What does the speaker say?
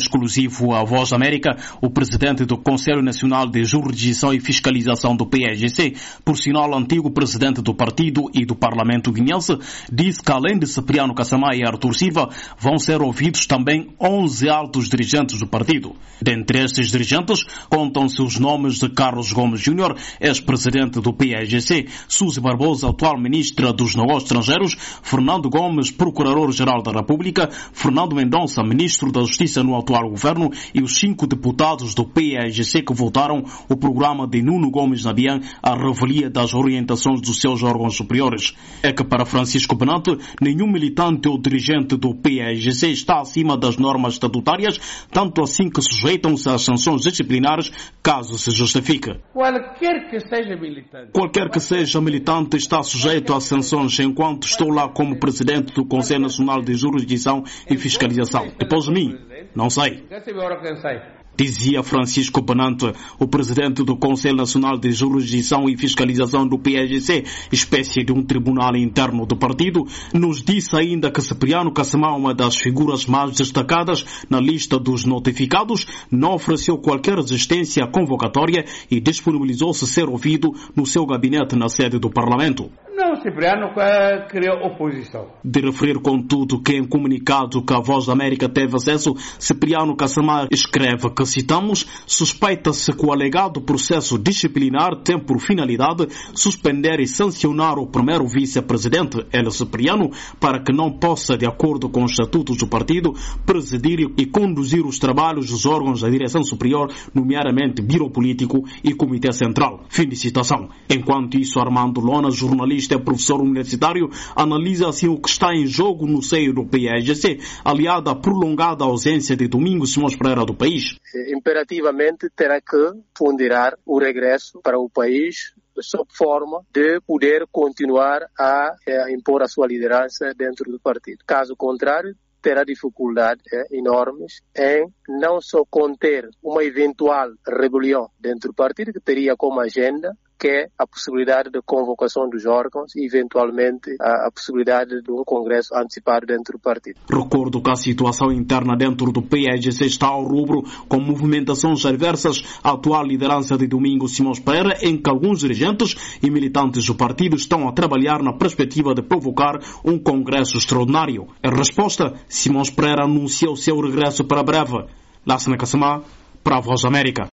exclusivo à Voz América, o presidente do Conselho Nacional de Jurisdição e Fiscalização do PSGC, por sinal antigo presidente do partido e do Parlamento guinense, disse que além de Cipriano Cassamá e Artur Silva, vão ser ouvidos também 11 altos dirigentes do partido. Dentre estes dirigentes, contam-se os nomes de Carlos Gomes Júnior, ex-presidente do PSGC, Suzy Barbosa, atual ministra dos Negócios Estrangeiros, Fernando Gomes, procurador-geral da República, Fernando Mendonça, ministro da Justiça no atual governo e os cinco deputados do PAGC que votaram o programa de Nuno Gomes Nabian à revelia das orientações dos seus órgãos superiores. É que para Francisco Benante, nenhum militante ou dirigente do PAGC está acima das normas estatutárias, tanto assim que sujeitam-se às sanções disciplinares caso se justifique. Qualquer que seja militante. Qualquer que seja militante está sujeito às sanções enquanto estou lá como presidente do Conselho Nacional de Jurisdição e Fiscalização. Depois de mim, não sei. Dizia Francisco Benante, o presidente do Conselho Nacional de Jurisdição e Fiscalização do PSGC, espécie de um tribunal interno do partido, nos disse ainda que Cipriano Cassamá, uma das figuras mais destacadas na lista dos notificados, não ofereceu qualquer resistência convocatória e disponibilizou-se ser ouvido no seu gabinete na sede do Parlamento. Cipriano criou oposição. De referir, contudo, que em comunicado que a Voz da América teve acesso, Cipriano Cassamar escreve que, citamos, suspeita-se que o alegado processo disciplinar tem por finalidade suspender e sancionar o primeiro vice-presidente, El Cipriano, para que não possa, de acordo com os estatutos do partido, presidir e conduzir os trabalhos dos órgãos da direção superior, nomeadamente Biro Político e Comitê Central. Fim de citação. Enquanto isso, Armando Lona, jornalista professor universitário, analisa assim o que está em jogo no seio do PSGC, aliado à prolongada ausência de Domingos Simões Pereira do país. Imperativamente terá que ponderar o regresso para o país sob forma de poder continuar a, a impor a sua liderança dentro do partido. Caso contrário, terá dificuldades é, enormes em não só conter uma eventual rebelião dentro do partido, que teria como agenda que é a possibilidade de convocação dos órgãos e, eventualmente, a, a, possibilidade de um congresso antecipado dentro do partido. Recordo que a situação interna dentro do PSGC está ao rubro com movimentações adversas à atual liderança de Domingos Simões Pereira, em que alguns dirigentes e militantes do partido estão a trabalhar na perspectiva de provocar um congresso extraordinário. Em resposta, Simões Pereira anunciou seu regresso para breve. Lássana Kassamá, para a Voz América.